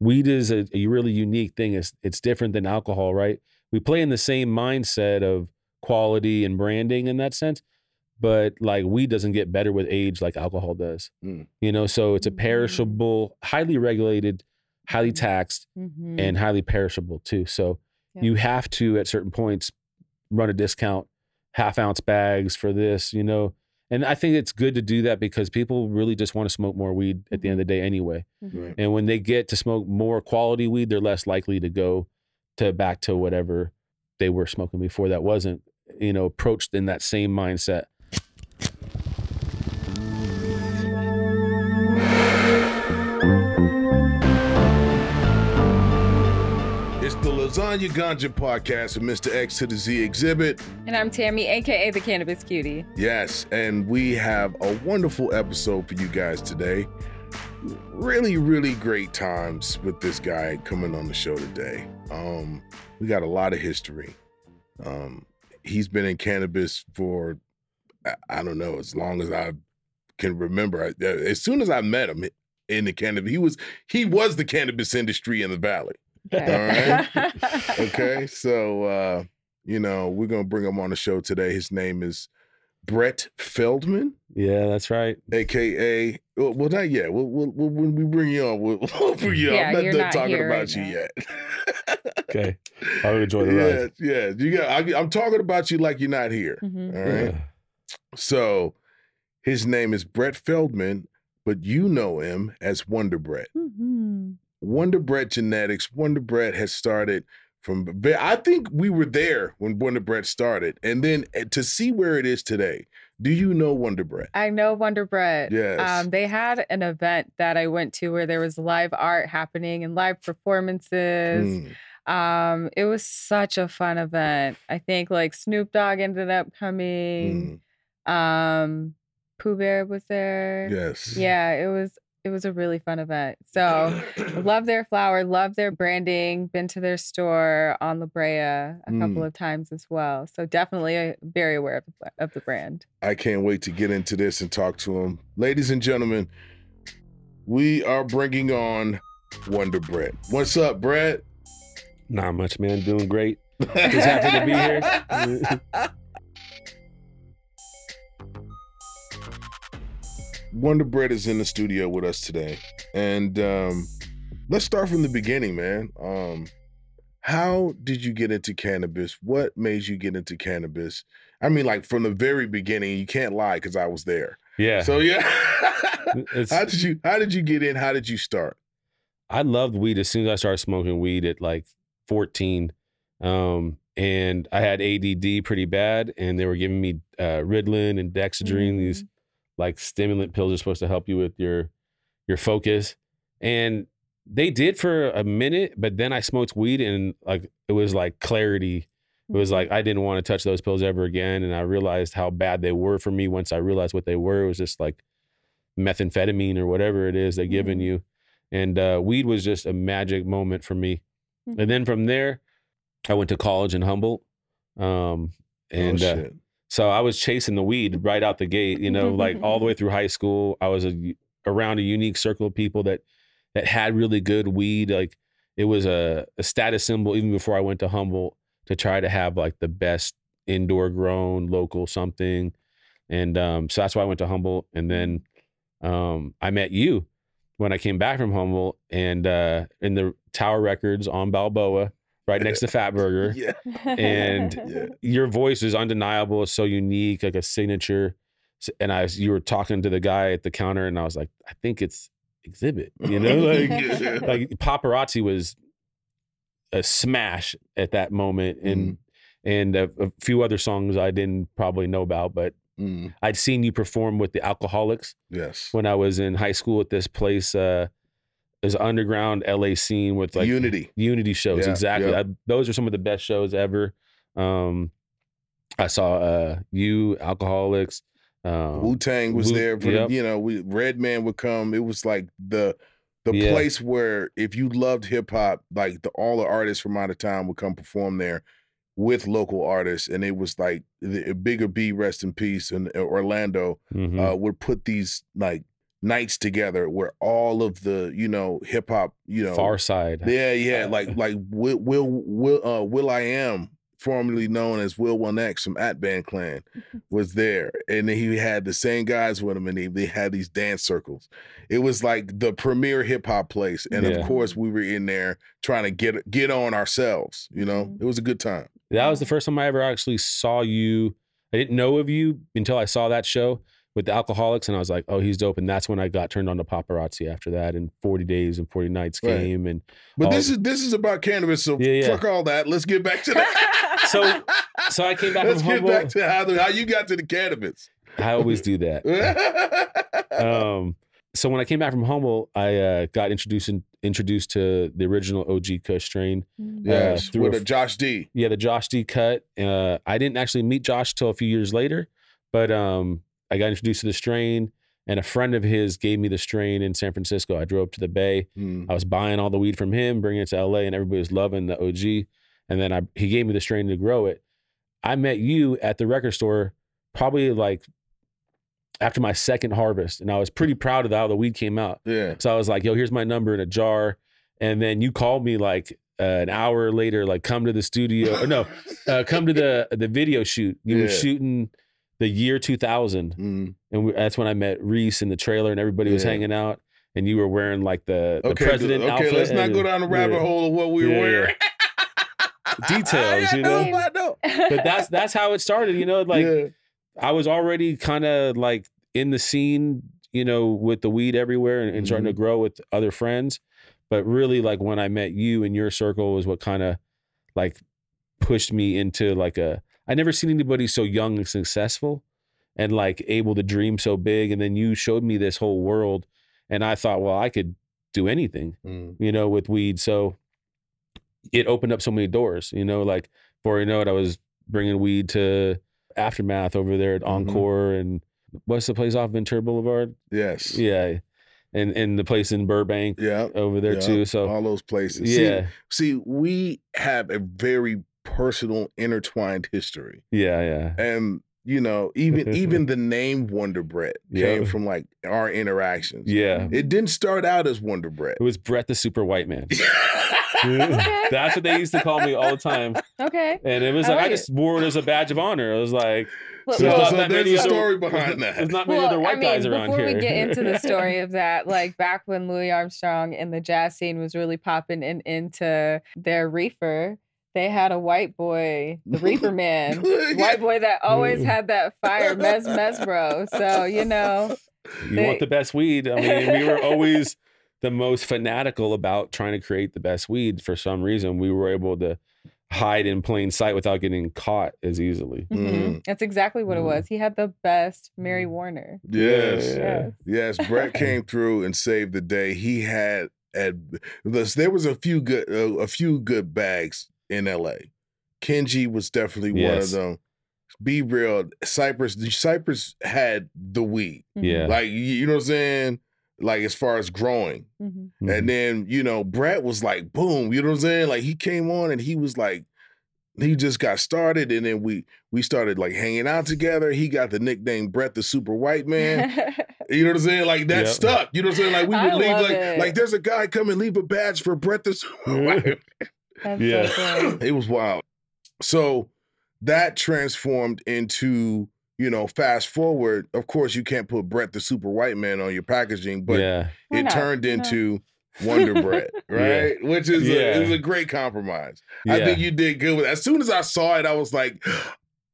weed is a, a really unique thing. It's it's different than alcohol, right? We play in the same mindset of quality and branding in that sense, but like weed doesn't get better with age like alcohol does. Mm. You know, so it's a Mhm. perishable, highly regulated, highly taxed, Mhm. and highly perishable too. So Yeah. you have to at certain points run a discount, half ounce bags for this, you know. And I think it's good to do that because people really just want to smoke more weed at the end of the day anyway. Mhm. Right. And when they get to smoke more quality weed, they're less likely to go to back to whatever they were smoking before that wasn't, you know, approached in that same mindset. Lasagna Ganja podcast with Mr. X to the Z Xzibit. And I'm Tammy, aka the Cannabis Cutie. Yes, and we have a wonderful episode for you guys today. Really, really great times with this guy coming on the show today. Um, we got a lot of history. Um, he's been in cannabis for I- I don't know as long as I can remember. As soon as I met him in the cannabis, he was he was the cannabis industry in the valley. Okay. Okay, so uh, you know we're gonna bring him on the show today. His name is Brett Feldman, Yeah, that's right. aka well, well not yet. We'll, we'll, we'll, when we bring you on, we'll, we'll bring you on. Yeah, I'm not you're done not talking about right you now. yet. Okay. I'll enjoy the ride. yeah, yeah. You got. I, I'm talking about you like you're not here. Mhm. All right. Yeah. So his name is Brett Feldman, but you know him as Wonder Brett. Mhm. Wonder Brett Genetics. Wonder Brett has started from. I think we were there when Wonder Brett started, and then eh, to see where it is today. Do you know Wonder Brett? I know Wonder Bread. Yes. Um, they had an event that I went to where there was live art happening and live performances. Mm, Um, it was such a fun event. I think like Snoop Dogg ended up coming. mm, Um, Pooh Bear was there. yes. Yeah, it was it was a really fun event. So love their flower, love their branding. Been to their store on La Brea a couple Mm. of times as well. So definitely uh, very aware of the, of the brand. I can't wait to get into this and talk to him. Ladies and gentlemen, we are bringing on Wonder Brett. What's up, Brett? Not much, man. Doing great. Just happy to be here. Wonder Brett is in the studio with us today. And um, let's start from the beginning, man. Um, how did you get into cannabis? What made you get into cannabis? I mean, like from the very beginning, you can't lie because I was there. Yeah. So yeah. it's, how did you how did you get in? How did you start? I loved weed as soon as I started smoking weed at like 14. Um, and I had ADD pretty bad, and they were giving me uh, Ritalin and Dexedrine, these like stimulant pills are supposed to help you with your your focus. And they did for a minute, but then I smoked weed and like it was like clarity. It was like I didn't want to touch those pills ever again. And I realized how bad they were for me once I realized what they were. It was just like methamphetamine or whatever it is they're giving Mhm. you. And uh, weed was just a magic moment for me. And then from there, I went to college in Humboldt. Um, and oh, uh, shit. So I was chasing the weed right out the gate, you know, like all the way through high school. I was a, around a unique circle of people that that had really good weed. Like it was a, a status symbol even before I went to Humboldt to try to have like the best indoor grown local something. And um, so that's why I went to Humboldt. And then um, I met you when I came back from Humboldt and uh, in the Tower Records on Balboa, right next to Fatburger yeah. and Yeah. your voice is undeniable. It's so unique, like a signature. And I, was- you were talking to the guy at the counter, and I was like, I think it's Xzibit. You know, like, Yeah. like paparazzi was a smash at that moment, and and a, a few other songs I didn't probably know about, but Mm, I'd seen you perform with the Alkaholiks yes. when I was in high school at this place. Uh, there's an underground LA scene with like Unity. Unity shows. Yeah, exactly. yeah. I, those are some of the best shows ever. Um, I saw uh, you, Alkaholiks. Um, Wu Tang was Wu- there for yep. you know, we Redman would come. It was like the the Yeah. place where if you loved hip hop, like the all the artists from out of town would come perform there with local artists, and it was like the Bigger B, rest in peace, and uh, Orlando mhm. uh, would put these like nights together where all of the you know hip hop you know Pharcyde. yeah yeah like like Will Will Will uh, will.i.am formerly known as Will 1X from Atban Klann was there and he had the same guys with him and they, they had these dance circles it was like the premier hip hop place and Yeah. of course we were in there trying to get get on ourselves you know Mhm. it was a good time That was the first time I ever actually saw you. I didn't know of you until I saw that show with the alkaholiks, and I was like, "Oh, he's dope." And that's when I got turned on to paparazzi. After that, and Forty Days and Forty Nights Right. came, and but this is this is about cannabis so Yeah, yeah. fuck all that let's get back to that So- so I came back let's from get Humboldt. back to how, the, how you got to the cannabis I always do that. um, so when I came back from Humboldt, I uh, got introduced in, introduced to the original OG Kush strain. yes through with a- a Josh D Yeah, the Josh D cut. Uh, I didn't actually meet Josh till a few years later, but um, I got introduced to the strain, and a friend of his gave me the strain in San Francisco. I drove to the Bay. Mm. I was buying all the weed from him, bringing it to LA, and everybody was loving the OG. And then I he gave me the strain to grow it. I met you at the record store, probably like after my second harvest, and I was pretty proud of how the weed came out. yeah So I was like, "Yo, here's my number in a jar." And then you called me like uh, an hour later, like, "Come to the studio." Or no, uh, come to the the video shoot. You were shooting the year 2000, Mm. and we, that's when I met Reese in the trailer, and everybody was Yeah. hanging out. And you were wearing like the, the Okay, president okay, outfit. let's not go down the rabbit yeah. hole of what we were Yeah, wearing. Details, you know? Know. But that's that's how it started. You know, like. I was already kind of like in the scene, you know, with the weed everywhere and, and starting Mm-hmm. to grow with other friends. But really, like when I met you in your circle was what kind of like pushed me into like a. I never seen anybody so young and successful, and like able to dream so big. And then you showed me this whole world, and I thought, well, I could do anything, Mm. you know, with weed. So it opened up so many doors, you know, like before you know it, I was bringing weed to Aftermath over there at Mhm. Encore and what's the place off Ventura Boulevard? Yes. Yeah. And and the place in Burbank Yeah. over there yeah. too. So all those places. See- yeah. See, we have a very personal, intertwined history, Yeah, yeah. and you know, even even the name Wonder Brett came Yeah. from like our interactions. Yeah. It didn't start out as Wonder Brett. It was Brett the super white man. Okay. That's what they used to call me all the time. Okay. And it was I like I like it. just wore it as a badge of honor. I was like, Well, So, There's well, not so that there's many a other- story behind that. There's not many well, other white I guys mean, around before here. we get into the story of that, like back when Louis Armstrong and the jazz scene was really popping in, into their reefer, they had a white boy, the Reaper man, white boy that always had that fire, Mezz Mezzrow. So you know, you They- want the best weed. I mean, we were always the most fanatical about trying to create the best weed. For some reason, we were able to hide in plain sight without getting caught as easily. mhm, Mm. that's exactly what it Mm. was. He had the best Mary Warner. Yes. Yeah. Yes, Brett came through and saved the day. He had had there was a few good uh, a few good bags in L.A. Kenji was definitely one of them. B-Real, Cypress. Cypress had the weed, Mhm, Yeah. like you you know what I'm saying. Like as far as growing, mhm. Mhm. and then you know Brett was like boom, you know what I'm saying. Like he came on and he was like. He just got started, and then we we started like hanging out together. He got the nickname Brett the Super White Man. You know what I'm saying? Like that Yep. stuck. You know what I'm saying? Like we I leave like it. like there's a guy come and leave a badge for Brett the Super White. That's Yeah. so it was wild. So that transformed into, you know, fast forward. Of course, you can't put Brett the Super White Man on your packaging, but yeah. It not? turned into Wonder Bread, right? Which is Yeah. a, is a great compromise. Yeah. I think you did good with it. As soon as I saw it, I was like,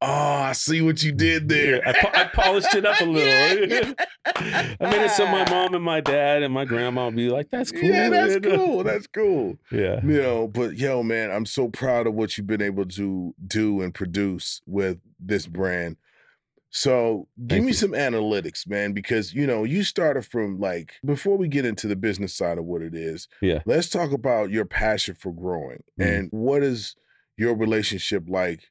oh, I see what you did there. Yeah, I, I polished it up a little. I made it so my mom and my dad and my grandma would be like, "That's cool." Yeah, that's know? cool. That's cool. Yeah. You know, but yo, man, I'm so proud of what you've been able to do and produce with this brand. So give Thank me you. some analytics, man, because you know, you started from like before we get into the business side of what it is, Yeah. let's talk about your passion for growing Mhm. and what is your relationship like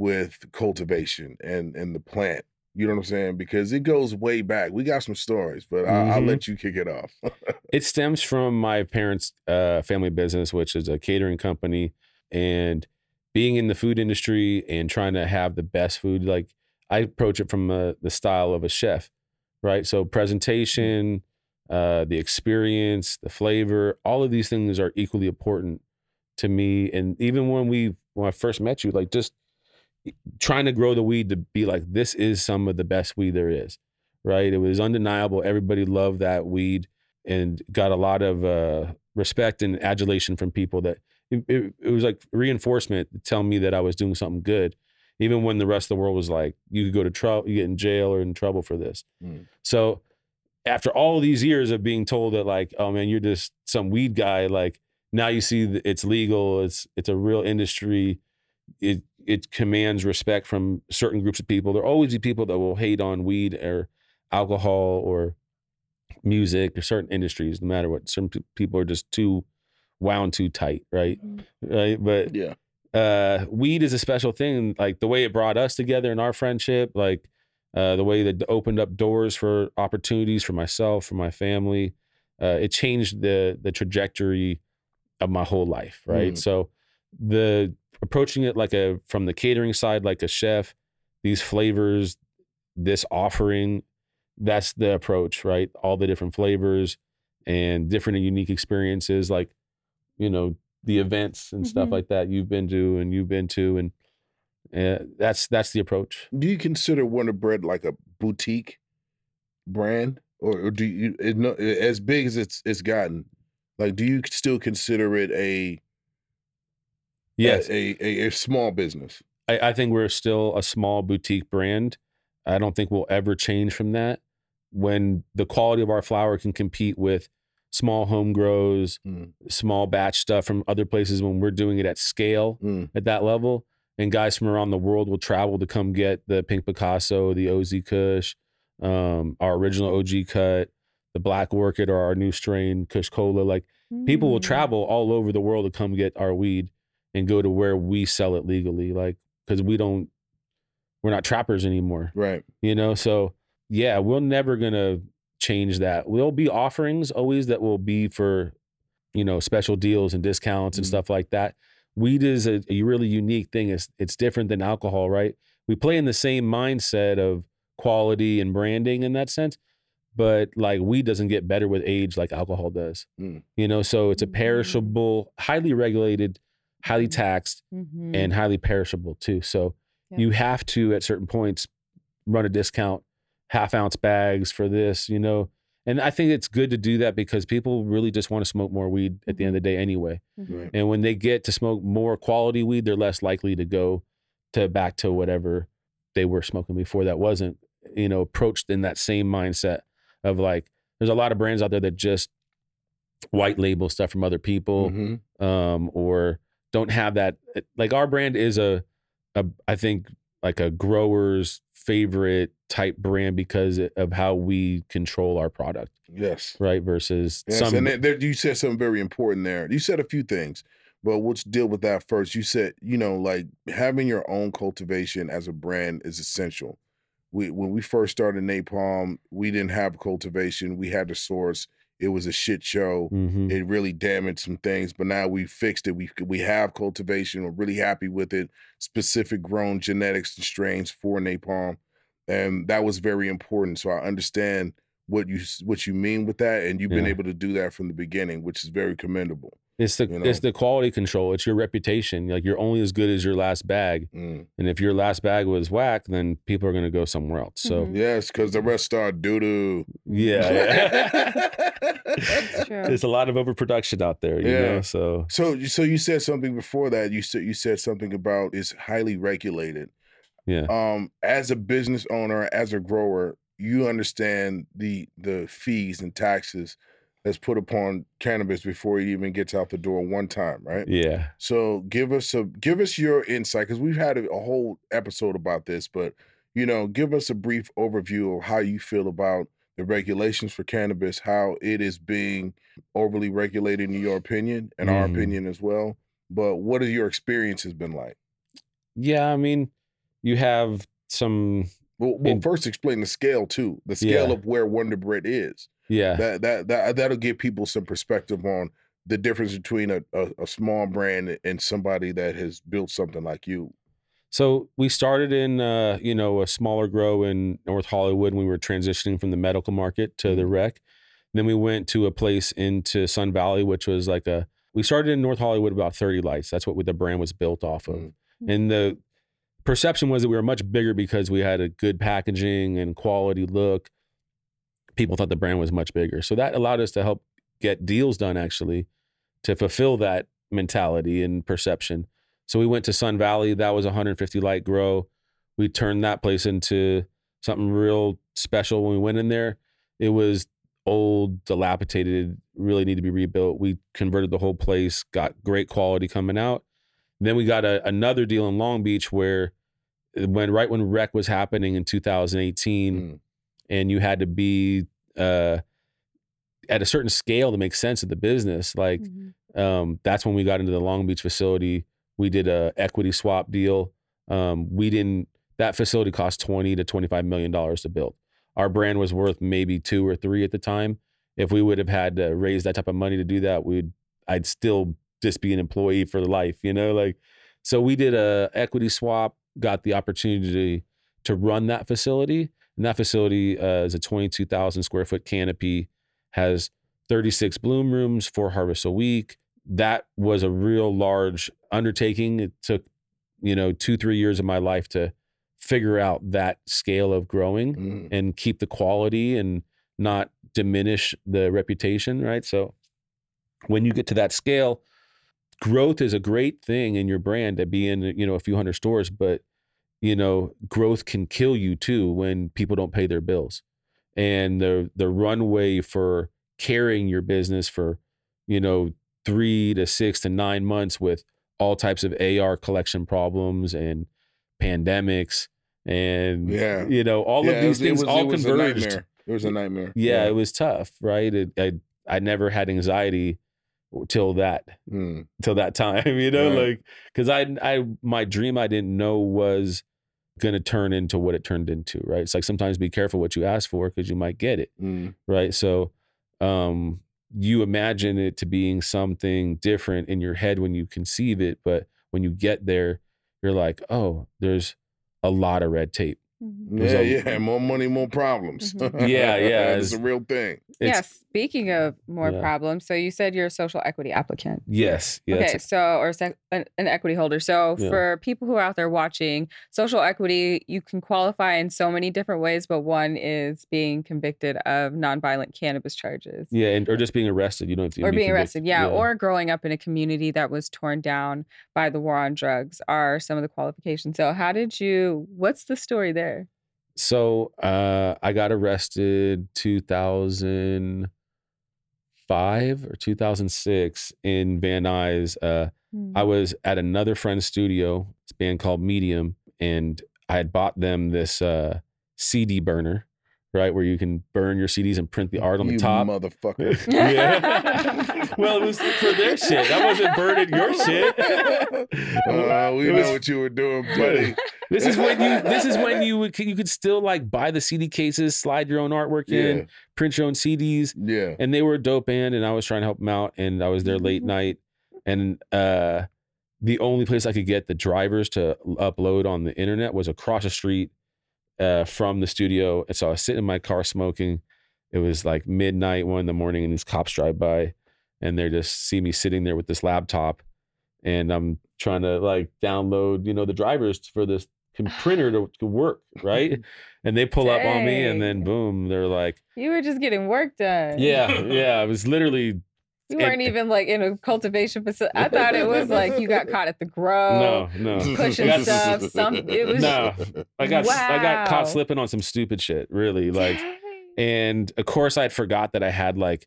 with cultivation and and the plant. You know what I'm saying? Because it goes way back. We got some stories, but I, I'll Mhm. let you kick it off. It stems from my parents' uh, family business, which is a catering company, and being in the food industry and trying to have the best food. Like I approach it from uh, the style of a chef, right? So presentation, uh, the experience, the flavor, all of these things are equally important to me. And even when we when I first met you, like just trying to grow the weed to be like this is some of the best weed there is, right? It was undeniable. Everybody loved that weed and got a lot of uh, respect and adulation from people that it, it, it was like reinforcement to tell me that I was doing something good even when the rest of the world was like, you could go to trouble, you get in jail or in trouble for this. Mm. So after all these years of being told that like, oh man, you're just some weed guy, like now you see it's legal, it's it's a real industry. It it commands respect from certain groups of people. There'll always be people that will hate on weed or alcohol or music or certain industries, no matter what. Some p- people are just too wound too tight, right? Mhm. Right. But Yeah. uh weed is a special thing like the way it brought us together in our friendship like uh the way that opened up doors for opportunities for myself for my family uh it changed the the trajectory of my whole life right Mm. so the approaching it like a from the catering side like a chef these flavors this offering that's the approach right all the different flavors and different and unique experiences like you know the events and stuff Mhm. like that you've been to and you've been to and uh, that's that's the approach Do you consider Wonder Brett like a boutique brand, or, or do you it, no, as big as it's it's gotten? Like, do you still consider it a yes a, a, a small business? I, I think we're still a small boutique brand i don't think we'll ever change from that when the quality of our flower can compete with small home grows Mm. small batch stuff from other places when we're doing it at scale Mm. at that level. And guys from around the world will travel to come get the Pink Picasso, the OZ Kush, um, our original OG cut, the Black Orchid, or our new strain Kush Cola. Like people will Mm. travel all over the world to come get our weed and go to where we sell it legally. Like because we don't, we're not trappers anymore Right. you know so yeah we're never gonna change that there'll be offerings always that will be for you know special deals and discounts and Mhm. stuff like that weed is a, a really unique thing it's, it's different than alcohol right we play in the same mindset of quality and branding in that sense but like weed doesn't get better with age like alcohol does Mm. you know so it's a Mm. perishable highly regulated highly taxed Mhm. and highly perishable too. So Yeah. you have to at certain points run a discount, half ounce bags for this, you know. And I think it's good to do that because people really just want to smoke more weed at the end of the day anyway. Mhm. Right. And when they get to smoke more quality weed, they're less likely to go to back to whatever they were smoking before that wasn't, you know, approached in that same mindset of like there's a lot of brands out there that just white label stuff from other people Mhm. um, or don't have that. Eh, like our brand is a, a I think like a grower's favorite type brand because of how we control our product, Yes. right? Versus Yes. some. and there, there, you said something very important there. You said a few things, but let's deal with that first. You said, you know, like having your own cultivation as a brand is essential. We when we first started Napalm, we didn't have cultivation. We had to source. It was a shit show. Mhm. It really damaged some things, but now we fixed it. We we have cultivation. We're really happy with it. Specific grown genetics and strains for napalm, and that was very important. So I understand what you what you mean with that, and you've been able to do that from the beginning, which is very commendable. It's the you know. it's the quality control. It's your reputation. Like you're only as good as your last bag, Mm. and if your last bag was whack, then people are gonna go somewhere else. So Mhm. Yes, because the rest are doo doo. yeah, yeah. That's true. there's a lot of overproduction out there. You Yeah. know, so So so you said something before that. You said you said something about it's highly regulated. yeah. um as a business owner as a grower you understand the the fees and taxes that's put upon cannabis before it even gets out the door one time right Yeah. so give us a give us your insight because we've had a, a whole episode about this but you know give us a brief overview of how you feel about the regulations for cannabis how it is being overly regulated in your opinion and our Mhm. opinion as well but what have your has been like Yeah, I mean, you have some Well, well And- first explain the scale too. The scale Yeah. of where Wonder Brett is. Yeah. That that that that'll give people some perspective on the difference between a, a, a small brand and somebody that has built something like you. So we started in uh, you know, a smaller grow in North Hollywood when we were transitioning from the medical market to the Mhm. rec. Then we went to a place into Sun Valley, which was like a. We started in North Hollywood about 30 lights. That's what the brand was built off of. Mm. And the perception was that we were much bigger because we had a good packaging and quality look. People thought the brand was much bigger. So that allowed us to help get deals done actually to fulfill that mentality and perception. So we went to Sun Valley. That was 150 light grow. We turned that place into something real special when we went in there. It was old, dilapidated, really need to be rebuilt. We converted the whole place, got great quality coming out. Then we got a, another deal in Long Beach where when right when rec was happening in 2018 Mm. And you had to be uh at a certain scale to make sense of the business like Mhm. um, that's when we got into the Long Beach facility. We did a equity swap deal. Um, we didn't. That facility cost twenty to twenty five million dollars to build. Our brand was worth maybe two or three at the time. If we would have had to raise that type of money to do that, we'd I'd still just be an employee for life, you know. Like, so we did a equity swap. Got the opportunity to run that facility, and that facility uh, is a twenty two thousand square foot canopy. Has 36 bloom rooms, four harvests a week. That was a real large undertaking. It took, you know, two, three years of my life to figure out that scale of growing Mm. and keep the quality and not diminish the reputation, right? So when you get to that scale, growth is a great thing in your brand to be in, you know, a few hundred stores, but you know, growth can kill you too when people don't pay their bills. And the the runway for carrying your business for, you know, 3 to 6 to 9 months with all types of AR collection problems and pandemics and Yeah. you know, all Yeah, of these was- it things was- all it was converged nightmare. It was a nightmare. yeah, it was tough, right? It, I I never had anxiety till that Mm. till that time, you know, Right. like because I I my dream I didn't know was going to turn into what it turned into, right? It's like sometimes be careful what you ask for because you might get it, Mm. right? So, um, you imagine it to being something different in your head when you conceive it, but when you get there, you're like, oh, there's a lot of red tape. Mhm. There's Yeah, a- yeah. More money, more problems. Mhm. Yeah, yeah, it's a real thing. Yeah, speaking of more Yeah. problems, so you said you're a social equity applicant. Yes, yeah, okay, it's- so or sec- an, an equity holder. So Yeah. for people who are out there watching, social equity, you can qualify in so many different ways, but one is being convicted of nonviolent cannabis charges. yeah, and or just being arrested. You don't have to Or be being convicted. arrested, yeah, or growing up in a community that was torn down by the war on drugs are some of the qualifications. So, how did you? What's the story there? So uh, I got arrested 2005 or 2006 in Van Nuys. Uh, I was at another friend's studio, this band called Medium, and I had bought them this uh, CD burner, right, where you can burn your CDs and print the art on you the top. You motherfucker. yeah. well, it was for their shit. That wasn't burning your shit. Uh, we It know was- what you were doing, buddy. This is when you. This is when you would. You could still like buy the CD cases, slide your own artwork in, print your own CDs, yeah. and they were a dope band. And I was trying to help them out, and I was there late Mhm. night, and uh, the only place I could get the drivers to upload on the internet was across the street uh, from the studio. And so I was sitting in my car smoking. It was like midnight, one in the morning, and these cops drive by, and they just see me sitting there with this laptop, and I'm trying to like download, you know, the drivers for this printer to, to work, right? And they pull up on me, and then boom, they're like, You were just getting work done. "Yeah, yeah." I was literally You weren't even like in a cultivation facility. I thought it was like you got caught at the grow. no, no. pushing got- stuff, some- it was- No, I got I got caught slipping on some stupid shit, really. Like, Dang. and of course, I'd forgot that I had like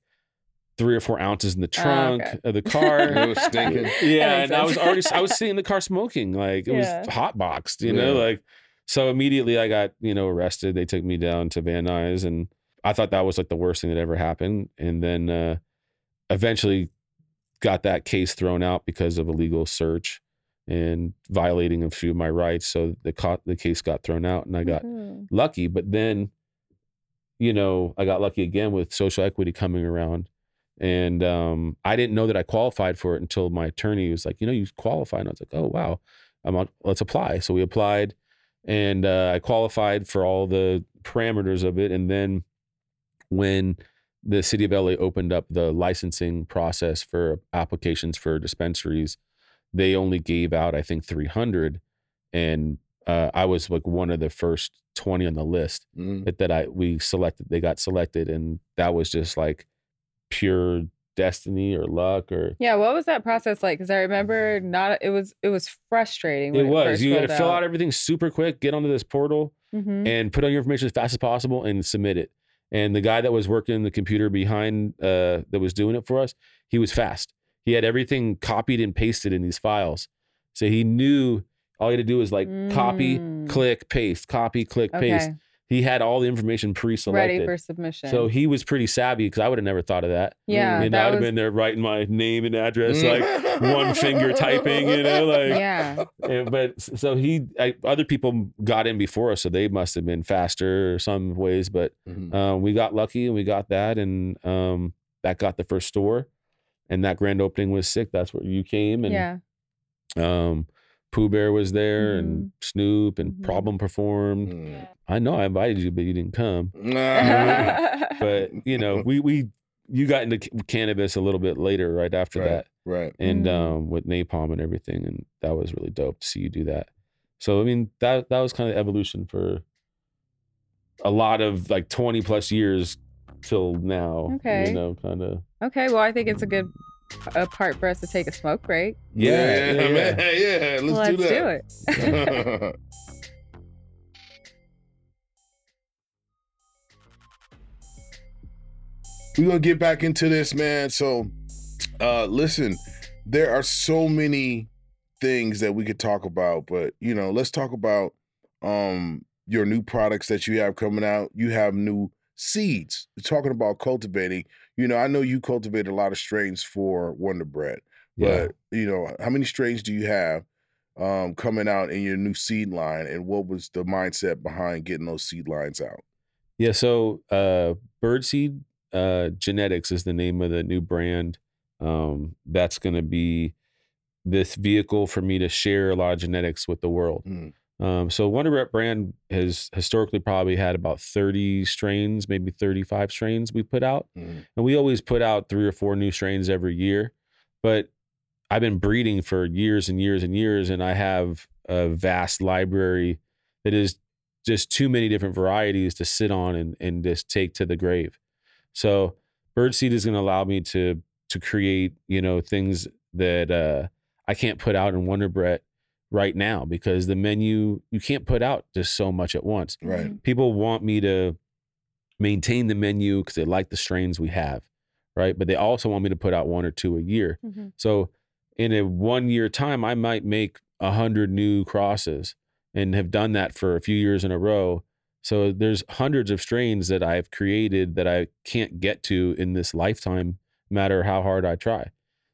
three or four ounces in the trunk Oh, okay. of the car. It car. was stinking. yeah, makes and I was already I was sitting in the car smoking, like it Yeah. was hot boxed, you know, like so immediately I got you know arrested. They took me down to Van Nuys, and I thought that was like the worst thing that ever happened. And then uh, eventually got that case thrown out because of illegal search and violating a few of my rights. So the co- the case got thrown out, and I got Mhm. lucky. But then, you know, I got lucky again with social equity coming around. And um, I didn't know that I qualified for it until my attorney was like, you know, you qualified. And I was like, oh, wow. I'm on, let's apply. So we applied and uh, I qualified for all the parameters of it. And then when the city of LA opened up the licensing process for applications for dispensaries, they only gave out I think 300, and uh, I was like one of the first 20 on the list Mhm. that, that I we selected. They got selected, and that was just like pure destiny or luck or Yeah, what was that process like? Because I remember not. It was it was frustrating. it When it, was. You had to fill out everything super quick, get onto this portal, Mhm. and put on your information as fast as possible and submit it. And the guy that was working the computer behind uh, that was doing it for us, he was fast. He had everything copied and pasted in these files, so he knew all he had to do was like copy, Mm. click, paste, copy, click, paste. Okay, He had all the information pre-selected. ready for submission. so he was pretty savvy because I would have never thought of that. yeah, and that I would have was been there writing my name and address Mm. like one finger typing, you know, like yeah. yeah, but so he, I, other people got in before us, so they must have been faster some ways. But Mhm. um, we got lucky and we got that, and um, that got the first store, and that grand opening was sick. That's where you came, and yeah. um, Pooh Bear was there, and Snoop and Mhm. Problem performed. Mhm. I know I invited you, but you didn't come. But you know, we we you got into cannabis a little bit later, right after Right. that. right. and Mm. um, with napalm and everything, and that was really dope to see you do that. So I mean that that was kind of evolution for a lot of like twenty plus years till now. Okay. you know, kind of. okay, well, I think it's a good a part for us to take a smoke break. Yeah, yeah, yeah. man. Yeah, let's, Let's do do it. We're gonna get back into this, man. So uh listen, there are so many things that we could talk about, but you know, let's talk about um your new products that you have coming out. You have new seeds. We're talking about cultivating. You know, I know you cultivate a lot of strains for Wonder Brett, Yeah. but you know, how many strains do you have um coming out in your new seed line and what was the mindset behind getting those seed lines out? Yeah, so uh Birdseed uh Genetics is the name of the new brand. Um that's going to be this vehicle for me to share a lot of genetics with the world. Mm. Um so Wonder Brett brand has historically probably had about 30 strains, maybe 35 strains we put out. Mm. And we always put out 3 or 4 new strains every year. But I've been breeding for years and years and years and I have a vast library that is just too many different varieties to sit on and, and just take to the grave. So birdseed is going to allow me to to create, you know, things that uh, I can't put out in Wonder Brett right now because the menu you can't put out just so much at once. Right. People want me to maintain the menu because they like the strains we have, right? But they also want me to put out one or two a year. Mhm. So in a one year time, I might make a hundred new crosses and have done that for a few years in a row. So there's hundreds of strains that I've created that I can't get to in this lifetime, no matter how hard I try.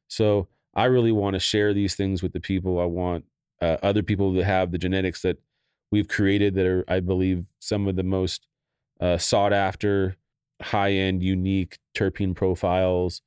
So I really want to share these things with the people. I want uh, other people that have the genetics that we've created that are, I believe, some of the most uh, sought after, high end, unique terpene profiles,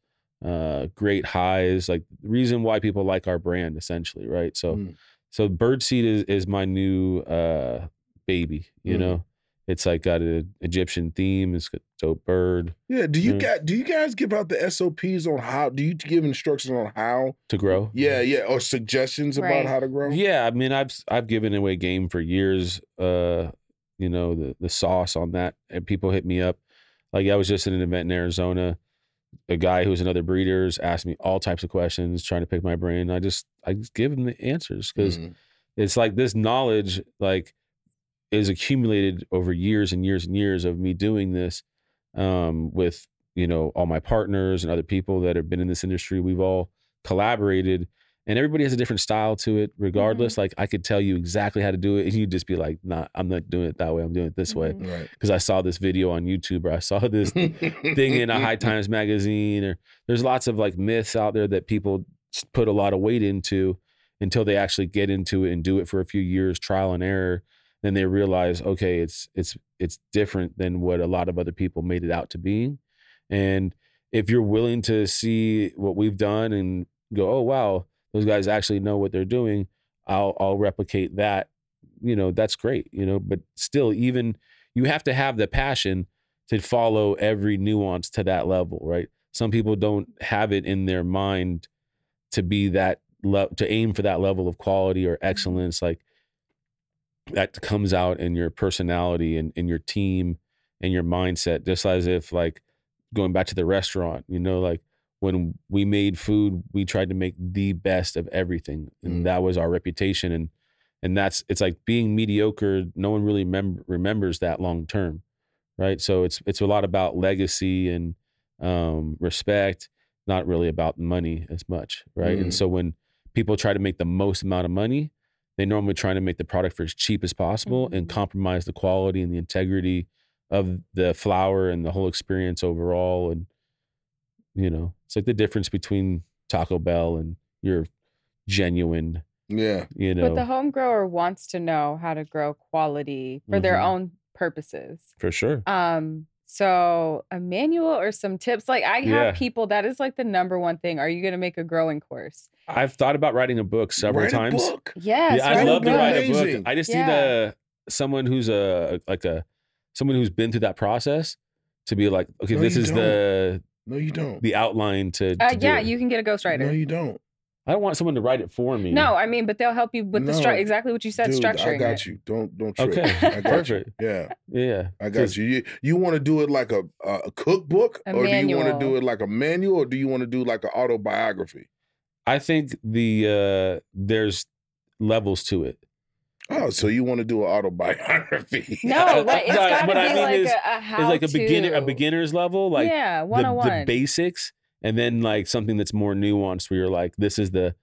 uh, great highs. Like the reason why people like our brand, essentially, right? So, Mm. so birdseed is is my new uh, baby. You Mm. know, it's like got an Egyptian theme. It's got dope bird Yeah. Do you Mm. got do you guys give out the SOPs on how do you give instructions on how? to grow. Yeah, yeah, or suggestions about how to grow? Yeah, I mean, I've I've given away game for years. Uh, you know the the sauce on that, and people hit me up. Like I was just at an event in Arizona. A guy who's another breeders asked me all types of questions, trying to pick my brain. I just I just give him the answers because Mhm. it's like this knowledge like is accumulated over years and years and years of me doing this um, with you know all my partners and other people that have been in this industry. We've all collaborated and everybody has a different style to it regardless like i could tell you exactly how to do it and you'd just be like nah i'm not doing it that way i'm doing it this way Mhm. Right. because i saw this video on youtube or i saw this thing in a high times magazine or there's lots of like myths out there that people put a lot of weight into until they actually get into it and do it for a few years trial and error then they realize okay it's it's it's different than what a lot of other people made it out to be and if you're willing to see what we've done and go oh wow those guys actually know what they're doing i'll i'll replicate that you know that's great you know but still even you have to have the passion to follow every nuance to that level, right? Some people don't have it in their mind to be that le- to aim for that level of quality or mm-hmm. excellence like that comes out in your personality and in your team and your mindset just as if like going back to the restaurant you know like when we made food we tried to make the best of everything and Mm. that was our reputation and and that's it's like being mediocre no one really mem- remembers that long term right so it's it's a lot about legacy and um respect not really about money as much right Mm. and so when people try to make the most amount of money they normally try to make the product for as cheap as possible and Mhm. compromise the quality and the integrity of the flower and the whole experience overall and you know it's like the difference between taco bell and your genuine Yeah. you know But the home grower wants to know how to grow quality for their Mhm. own purposes. for sure Um, so a manual or some tips. Like I have Yeah. people that is like the number one thing. Are you gonna make a growing course? i've thought about writing a book several Write a times book. Yes, yeah, I'd love to book. write a book. I just Yeah. need a someone who's a like a someone who's been through that process to be like, okay, No, this you is the No, you don't. the outline to. Uh, to do yeah, it. you can get a ghostwriter. No, No, you don't. I don't want someone to write it for me. No, I mean, but they'll help you with the No. stru- exactly what you said, Dude, structuring. I got it. you. Don't don't trip. Okay, I got you. Yeah, Yeah, I got 'Cause you. You, you want to do it like a a, a cookbook, A or do you want to do it like a manual, or do you want to do like an autobiography? I think the uh there's levels to it. Oh, so you want to do an autobiography? No, like it's No, gotta what be I mean like is- a, a how It's like a beginner a to. beginner's level, like yeah, the, one on the one. basics, and then like something that's more nuanced, where you're like, this is the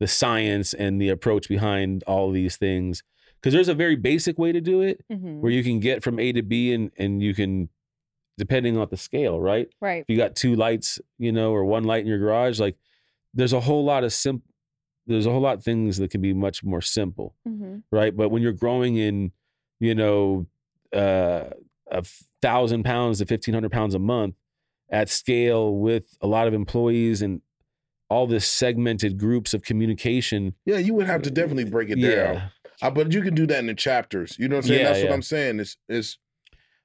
the science and the approach behind all these things. Because there's a very basic way to do it, Mm-hmm. where you can get from A to B, and and you can, depending on the scale, right? Right. If you got two lights, you know, or one light in your garage, like there's a whole lot of simple. There's a whole lot of things that can be much more simple Mm-hmm. right? But when you're growing in, you know, uh, a thousand pounds to fifteen hundred pounds a month at scale with a lot of employees and all this segmented groups of communication. yeah, you would have to definitely break it down. Yeah, Uh, but you can do that in the chapters. You know what I'm saying? Yeah, That's yeah. what I'm saying. It's it's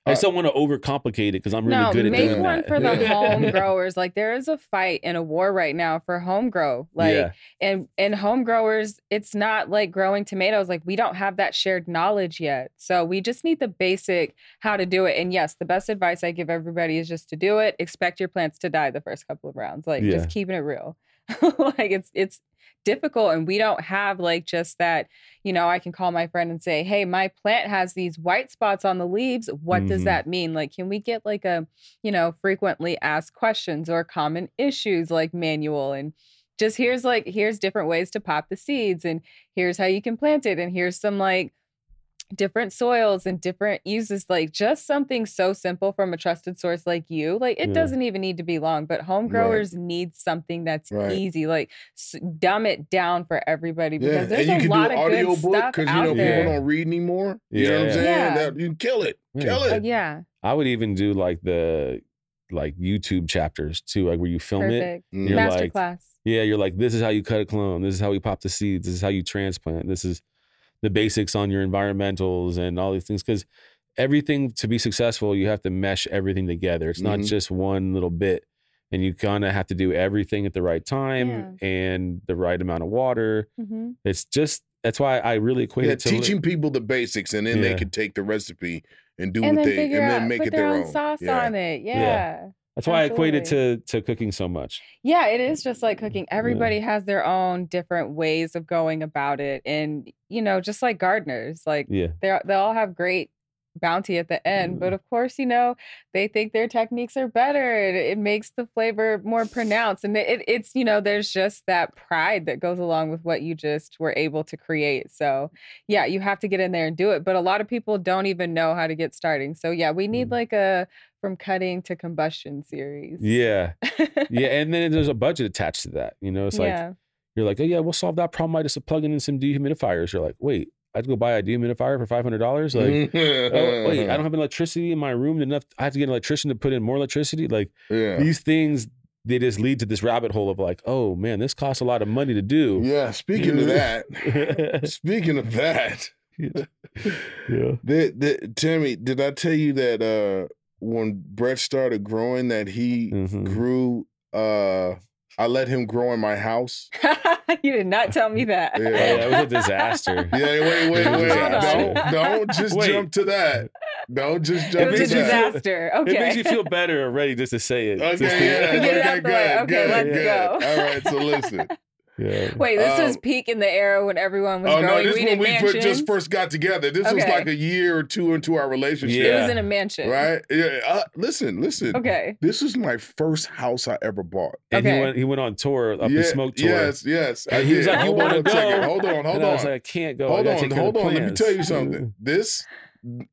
I don't want to overcomplicate it because I'm really no, good at doing No, make one for the home growers. Like there is a fight and a war right now for home grow. Like yeah, and and home growers, it's not like growing tomatoes. Like we don't have that shared knowledge yet. So we just need the basic how to do it. And yes, the best advice I give everybody is just to do it. Expect your plants to die the first couple of rounds. Like Yeah. just keeping it real. like it's it's difficult and we don't have like just that you know i can call my friend and say hey my plant has these white spots on the leaves what does Mhm. that mean like can we get like a you know frequently asked questions or common issues like manual and just here's like here's different ways to pop the seeds and here's how you can plant it and here's some like different soils and different uses like just something so simple from a trusted source like you like it Yeah. doesn't even need to be long but home Right. growers need something that's Right. easy like s- dumb it down for everybody yeah, because and there's you a can lot do of audio good book stuff because you out know people don't read anymore. You know what I'm Yeah. saying? Yeah. That, you kill it, Yeah. kill Uh, it. yeah I would even do like the like YouTube chapters too, like where you film it. perfect Mm. You're master like- class Yeah, you're like, this is how you cut a clone. This is how we pop the seeds. This is how you transplant. This is the basics on your environmentals and all these things. Because everything to be successful, you have to mesh everything together. It's not Mhm. just one little bit. And you kind of have to do everything at the right time and the right amount of water. hmm It's just, that's why I really equate Yeah, it to li- teaching people the basics, and then they Yeah. can take the recipe and do and what they, figure and out then make put it their, their own sauce Yeah. on it Yeah. Yeah. That's why I equate it to to cooking so much. Yeah, it is just like cooking. Everybody has their own different ways of going about it. And, you know, just like gardeners, like Yeah. they they all have great bounty at the end, but of course, you know, they think their techniques are better. It, it makes the flavor more pronounced. And it, it's, you know, there's just that pride that goes along with what you just were able to create. So, yeah, you have to get in there and do it. But a lot of people don't even know how to get starting. So, yeah, we need Mm. like a from cutting to combustion series. Yeah. Yeah. And then there's a budget attached to that. You know, it's like, yeah. You're like, oh yeah, we'll solve that problem by just plugging in some dehumidifiers. You're like, wait, I have to go buy a dehumidifier for five hundred dollars. Like, oh wait, I don't have electricity in my room enough. I have to get an electrician to put in more electricity. Like yeah. these things, they just lead to this rabbit hole of like, oh man, this costs a lot of money to do. Yeah, speaking of that, speaking of that, yeah. the, the, Tammy, did I tell you that uh when Brett started growing that he Mhm. grew. uh I let him grow in my house. you did not tell me that. Yeah. Yeah, it was a disaster. Yeah, wait, wait, It was a wait! Don't don't just Wait. jump to that. Don't just It jump was to a makes you feel- that. disaster. It makes you feel better already just to say it. Okay, Just to- yeah, Get it okay, good, way. Okay, good, let's good. go. All right, so listen. Yeah. Wait, this was Um, peak in the era when everyone was Oh no, growing this weed when in we mansions. just first got together. This was like a year or two into our relationship. It was in a mansion. Right? Yeah. Uh, listen, listen. Okay. This was my first house I ever bought. And Okay. he went he went on tour up yeah, the smoke tour. Yes, yes. And he was like, "You hold on wanna one second. go?" Hold on, hold and I was on. like, I can't go. Hold gotta on, take care of hold the on. Let me tell you something. This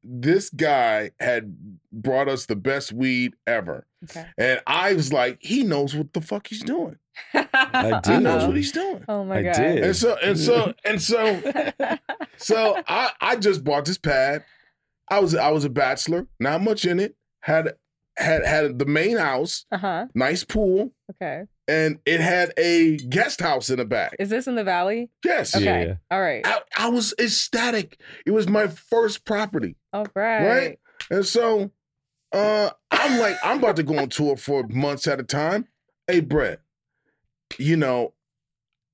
this guy had brought us the best weed ever. Okay. And I was like, he knows what the fuck he's doing. I He knows what he's doing. Oh my I god. did. And so and so and so So I I just bought this pad. I was I was a bachelor, not much in it. Had had had the main house, uh huh. nice pool, Okay. and it had a guest house in the back. Is this in the valley? Yes, Okay. Yeah. All right. I, I was ecstatic. It was my first property, All right. right? And so uh I'm like, I'm about to go on tour for months at a time. Hey, Brett, you know,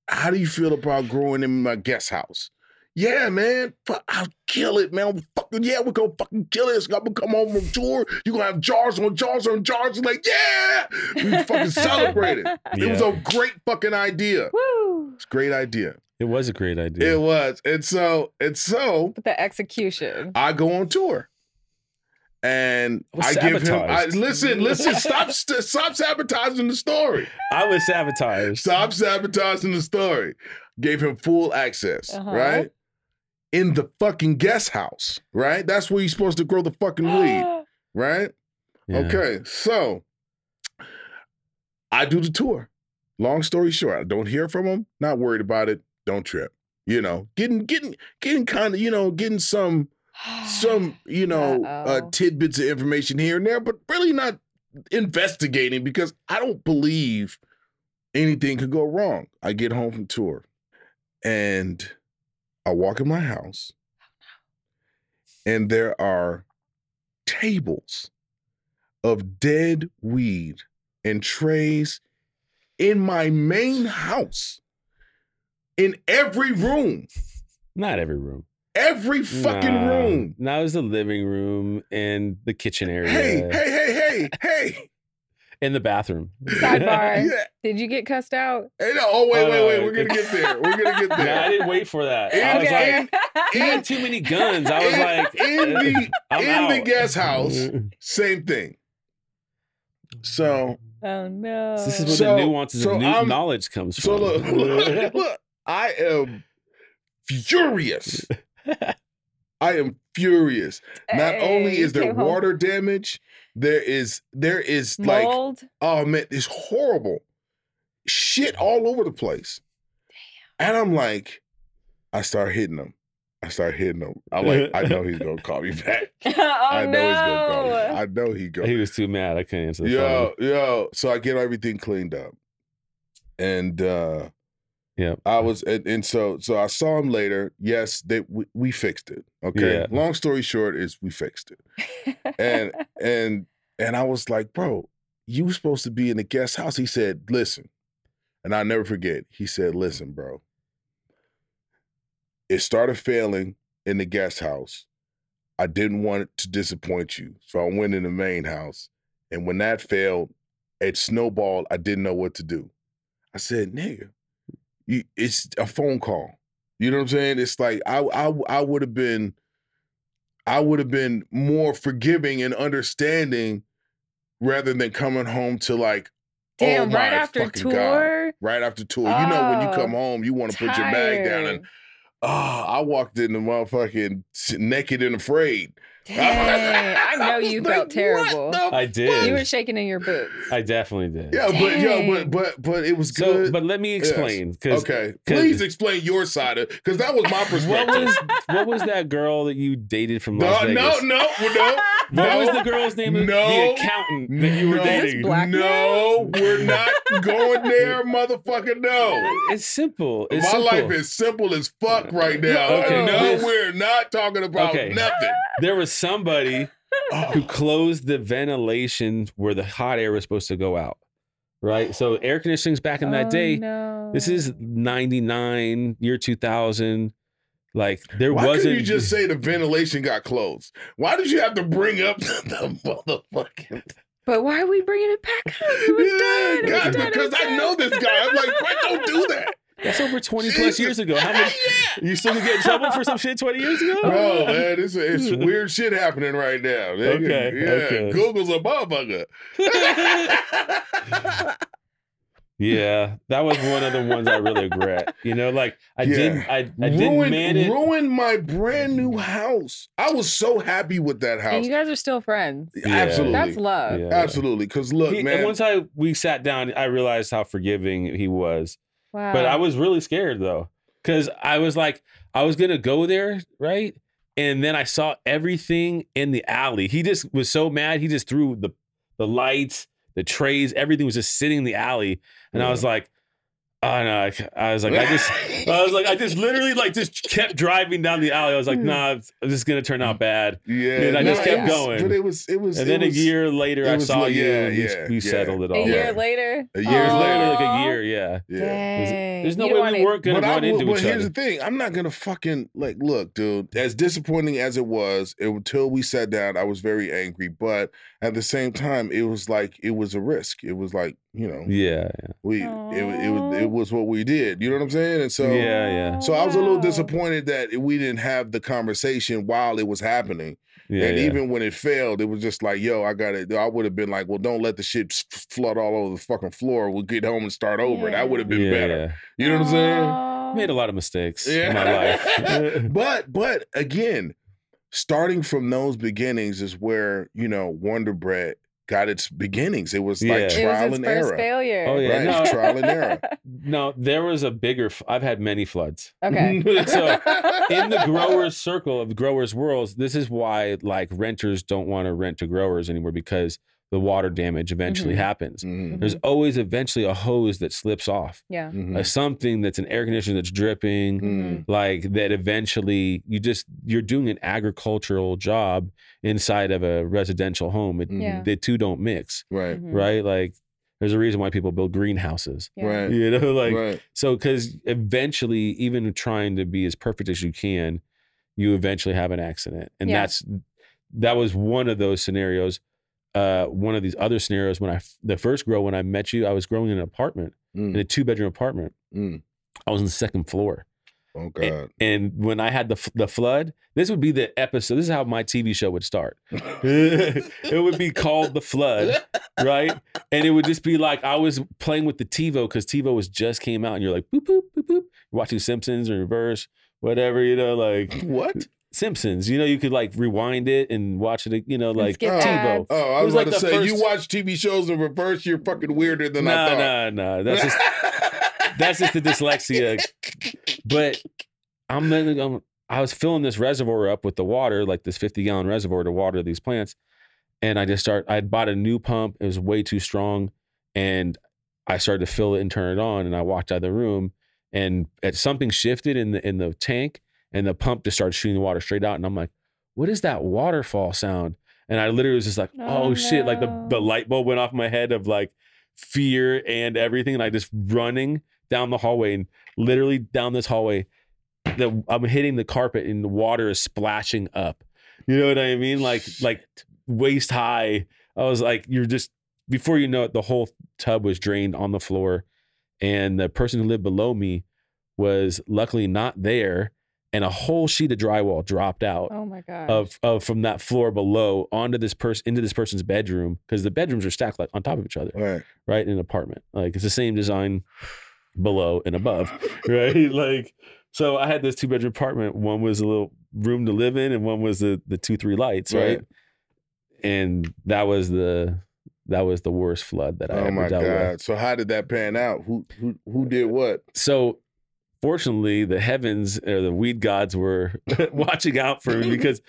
how do you feel about growing in my guest house? Yeah, man. I'll kill it, man. I'm fucking, yeah, we're gonna fucking kill this. I'm gonna come home from tour. You're gonna have jars on jars on jars. Like, yeah. We fucking celebrated. It was a great fucking idea. Woo. It's a great idea. It was a great idea. It was. And so, and so But the execution. I go on tour. And Was I give him I, listen, listen, stop st- stop sabotaging the story. I was sabotaged. Stop sabotaging the story. Gave him full access, Uh-huh. right? In the fucking guest house, right? That's where you're supposed to grow the fucking weed, right? Yeah. Okay, so I do the tour. Long story short, I don't hear from him. Not worried about it. Don't trip. You know, getting getting getting kind of you know getting some some you know uh, tidbits of information here and there, but really not investigating because I don't believe anything could go wrong. I get home from tour, and I walk in my house, and there are tables of dead weed and trays in my main house, in every room, Not every room. Every fucking Nah. room. No, it was the living room and the kitchen area. Hey, hey, hey, hey, hey. In the bathroom. Sidebar. Yeah. Did you get cussed out? Hey, no, oh, wait, Oh, wait, no, wait. Uh, We're going to get there. We're going to get No, I didn't wait for that. In- I was Okay. like, he had too many guns. I was In- like, in the, I'm in the guest house, same thing. So, oh no. This is where So- the nuances so of new I'm- knowledge comes so from. look, look, I am furious. I am furious. Not only is there came home. water damage, there is there is like oh man, it's horrible. Shit all over the place. Damn. And I'm like, I start hitting him. I start hitting him. I'm like, I know he's gonna call me back. oh I know no. he's gonna call me. I know he go. he was too mad. I couldn't answer the Yo, phone. yo. So I get everything cleaned up. And uh Yep. I was and, and so so I saw him later. Yes, they we, we fixed it. Okay. Yeah. Long story short is we fixed it. And and and I was like, bro, you were supposed to be in the guest house. He said, listen, and I'll never forget. He said, listen, bro. It started failing in the guest house. I didn't want to disappoint you. So I went in the main house. And when that failed, it snowballed. I didn't know what to do. I said, nigga, you, it's a phone call. You know what I'm saying? It's like I I I would have been I would have been more forgiving and understanding rather than coming home to like oh Damn, oh my right after fucking God. tour. right after tour. you know when you Oh, come home, you want to put your bag down and oh, I walked in the motherfucking naked and afraid. Dang, I know was you like, felt terrible. I did. You were shaking in your boots. I definitely did. Yeah, but yeah, but but but it was So, good. but let me Yes. explain. Because okay, 'cause- please explain your side of because that was my perspective. what was what was that girl that you dated from Las no, Vegas? no, no, no. What no. was the girl's name? of No. The accountant that you were No. Is this dating. black- No, we're not going there, motherfucker. No. It's simple. It's My simple. life is simple as fuck right now. Okay, no, this- we're not talking about Okay. nothing. There was somebody who closed the ventilation where the hot air was supposed to go out. Right. So air conditioning's back in that Oh, day. no. This is 99, year 2000. Like there Why wasn't couldn't you just say the ventilation got closed? Why did you have to bring up the motherfucking? But why are we bringing it back up? It was done. It was God, done. It because was I done. know this guy. I'm like, Brett, don't do that. That's over 20 plus years ago. How much Yeah. you still gonna get in trouble for some shit 20 years ago? Bro, man, it's, it's weird shit happening right now. nigga. Okay, Yeah, okay. Google's a motherfucker. Yeah, that was one of the ones I really regret. You know, like I Yeah. didn't, I, I didn't ruined, manage. ruined my brand new house. I was so happy with that house. And you guys are still friends. Yeah. Absolutely. That's love. Yeah. Absolutely. Because look, He- man. and once I we sat down, I realized how forgiving he was. Wow. But I was really scared though, because I was like, I was gonna go there, right? And then I saw everything in the alley. He just was so mad. He just threw the the lights, the trays, everything was just sitting in the alley, and I was like, oh no! I, I was like, I just. I was like, I just literally like just kept driving down the alley. I was like, hmm. nah, this is gonna turn out bad. yeah. and I just no, kept was- going. But it was, it was, And it then was- a year later, I saw like- you. yeah, and we, yeah, we yeah. settled it all. A year later. A years Years later, like a year, yeah. Yeah. Dang. There's no You way we wanna- weren't gonna But, I, run into but each here's the thing. I'm not gonna fucking like look, dude. As disappointing as it was, it, until we sat down, I was very angry. But at the same time, it was like it was a risk. It was like you know, Yeah, we it, it, it was it was what we did. You know what I'm saying? And so Yeah, yeah. so I was a little disappointed that we didn't have the conversation while it was happening. yeah, and yeah. even when it failed, it was just like, yo, I got it. I would have been like, well, don't let the shit flood all over the fucking floor. We'll get home and start over. That would have been yeah, better. yeah. You know what I'm saying? Made a lot of mistakes Yeah. in my life. but but again, starting from those beginnings is where you know Wonder Brett got its beginnings. It was Yeah. like It was It was trial and first error. failure. Oh, yeah. Right, no. trial and error. no, there was a bigger. f- I've had many floods. Okay. So, in the growers circle of growers worlds this is why like renters don't want to rent to growers anymore because the water damage eventually Mhm. happens Mhm, there's always eventually a hose that slips off Yeah. mhm, uh, something that's an air conditioner that's dripping mhm. like that eventually you just you're doing an agricultural job inside of a residential home it, Yeah. the two don't mix Right, right like there's a reason why people build greenhouses Yeah. right, you know like right. so, because eventually, even trying to be as perfect as you can, you eventually have an accident, and Yeah. that's that was one of those scenarios. Uh, one of these other scenarios when I the first grow when I met you, I was growing in an apartment in Mm, a two bedroom apartment. mm. I was on the second floor, Oh God. and when I had the f- the flood, this would be the episode. This is how my TV show would start. it would be called the flood, right? And it would just be like I was playing with the TiVo because TiVo was just came out, and you're like boop boop boop boop, You're watching Simpsons in reverse, whatever you know, like what? Simpsons. You know, you could like rewind it and watch it. You know, like skip Oh. TiVo. ads. Oh, I was, was like about to the say you watch TV shows in reverse. You're fucking weirder than I thought. nah, nah. That's just that's just the dyslexia. But I'm, I'm I was filling this reservoir up with the water, like this 50 gallon reservoir to water these plants. And I just start, I had bought a new pump. It was way too strong. And I started to fill it and turn it on. And I walked out of the room and at something shifted in the in the tank and the pump just started shooting the water straight out. And I'm like, what is that waterfall sound? And I literally was just like, oh, Oh, shit. Like the, the light bulb went off my head of like fear and everything. And I just running down the hallway and literally down this hallway, the I'm hitting the carpet and the water is splashing up. You know what I mean? Like like waist high. I was like, you're just before you know it, the whole tub was drained on the floor. And the person who lived below me was luckily not there. And a whole sheet of drywall dropped out Oh my god. of, of from that floor below onto this person into this person's bedroom because the bedrooms are stacked like on top of each other Right. right in an apartment like it's the same design below and above right like so i had this two bedroom apartment one was a little room to live in and one was the the two three lights right, Right. and that was the that was the worst flood that i Oh ever my dealt God. with So how did that pan out? Who who who did what? so fortunately the heavens or the weed gods were watching out for me because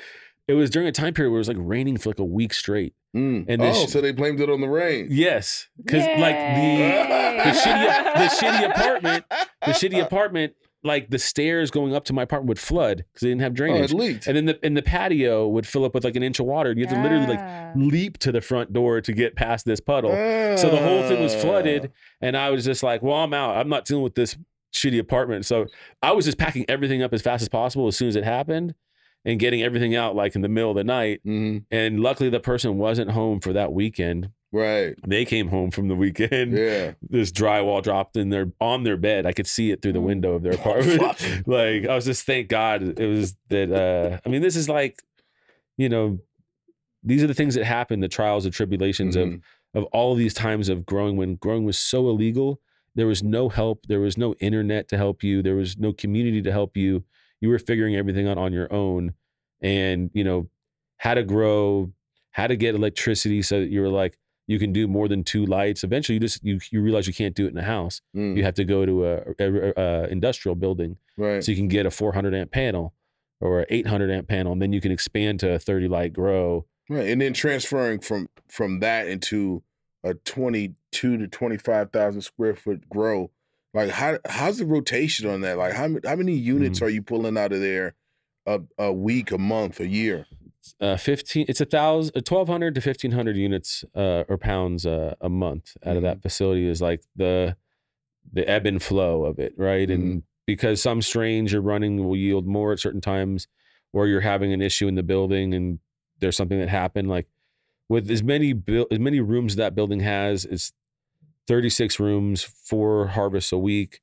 it was during a time period where it was like raining for like a week straight Mm. And oh, this- so they blamed it on the rain. yes because like the the shitty the shitty apartment the shitty apartment like the stairs going up to my apartment would flood because they didn't have Oh, drainage. it leaked. and then the and the patio would fill up with like an inch of water. And you have to literally like leap to the front door to get past this puddle. So the whole thing was Ah. flooded, and I was just like, "Well, I'm out. I'm not dealing with this shitty apartment." So I was just packing everything up as fast as possible as soon as it happened, and getting everything out like in the middle of the night. Mhm. And luckily, the person wasn't home for that weekend. Right. They came home from the weekend. Yeah. This drywall dropped in their on their bed. I could see it through the Mm. window of their apartment. like I was just thank God it was that. uh I mean, this is like, you know, these are the things that happen. The trials and tribulations of Mhm. of all these times of growing when growing was so illegal there was no help there was no internet to help you there was no community to help you you were figuring everything out on your own and you know how to grow how to get electricity so that you were like you can do more than two lights eventually you just you, you realize you can't do it in a house Mm. you have to go to a, a, a industrial building Right. so you can get a 400 amp panel or an 800 amp panel and then you can expand to a 30 light grow Right. And then transferring from from that into a twenty two to twenty five thousand square foot grow. Like how how's the rotation on that? Like how how many units Mm-hmm. are you pulling out of there a a week, a month, a year? uh 15 it's a thousand 1200 to 1500 units uh or pounds uh, a month out of that facility is like the the ebb and flow of it right and because some strains you're running will yield more at certain times or you're having an issue in the building and there's something that happened like with as many buil- as many rooms that building has it's 36 rooms four harvests a week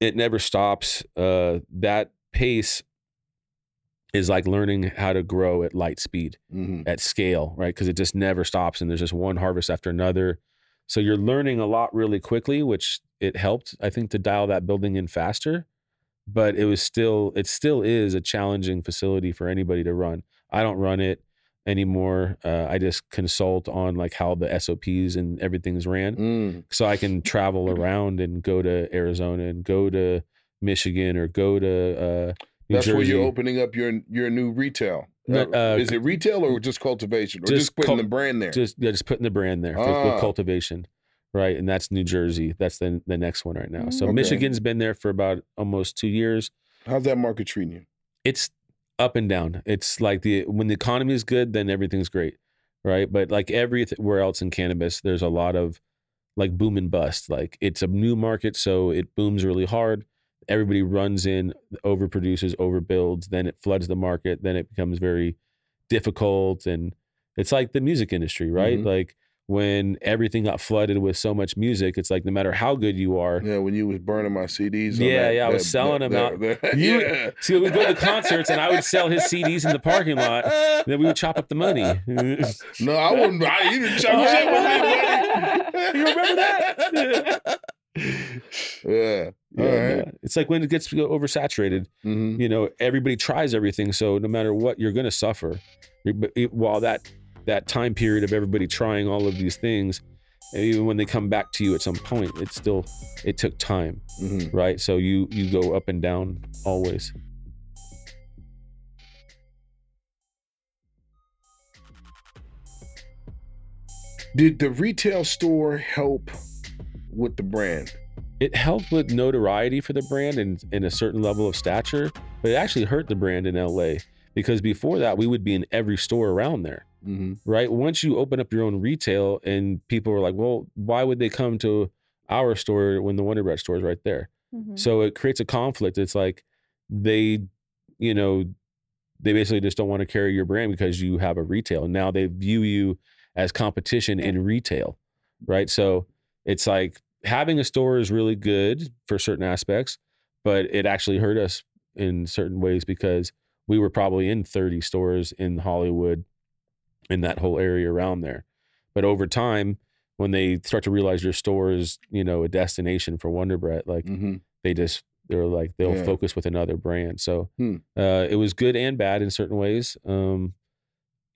it never stops uh that pace is like learning how to grow at light speed Mm-hmm. at scale, right? Because it just never stops and there's just one harvest after another. So you're learning a lot really quickly, which it helped, I think, to dial that building in faster. But it was still, it still is a challenging facility for anybody to run. I don't run it anymore. Uh, I just consult on like how the SOPs and everything's ran Mm. so I can travel around and go to Arizona and go to Michigan or go to uh, New That's Jersey. where you're opening up your your new retail. Uh, uh, is it retail or just cultivation, or just just, putting cul- the brand there? just yeah, just putting the brand there for, Ah. with cultivation, right? And that's New Jersey. That's the the next one right now. So Okay. Michigan's been there for about almost two years. How's that market treating you? It's up and down. It's like the when the economy is good, then everything's great, right? But like everywhere else in cannabis, there's a lot of like boom and bust. Like it's a new market, so it booms really hard. Everybody runs in, overproduces, overbuilds, then it floods the market, then it becomes very difficult. And it's like the music industry, right? Mhm. Like when everything got flooded with so much music, it's like no matter how good you are, Yeah, when you was burning my CDs. on Yeah, that- yeah, I was that- selling that- them out. You- yeah. See, we would go to concerts and I would sell his CDs in the parking lot. Then we would chop up the money. No, I wouldn't. I, you didn't chop shit with me, buddy. You remember that? yeah. All Yeah, right. no. It's like when it gets oversaturated, Mhm. you know, everybody tries everything. So no matter what, you're going to suffer. While that that time period of everybody trying all of these things, and even when they come back to you at some point, it still it took time, Mhm. right? So you you go up and down always. Did the retail store help with the brand? It helped with notoriety for the brand and, and a certain level of stature, but it actually hurt the brand in LA because before that we would be in every store around there. Mm-hmm. right? Once you open up your own retail and people are like, well, why would they come to our store when the Wonder Brett store is right there? Mhm. So it creates a conflict. It's like they, you know, they basically just don't want to carry your brand because you have a retail. Now they view you as competition Yeah. in retail, right? So it's like having a store is really good for certain aspects, but it actually hurt us in certain ways because we were probably in 30 stores in Hollywood in that whole area around there. But over time, when they start to realize your store is, you know, a destination for Wonder Brett, like Mm-hmm. they just they're like they'll Yeah. focus with another brand. So Hmm. uh, it was good and bad in certain ways. Um,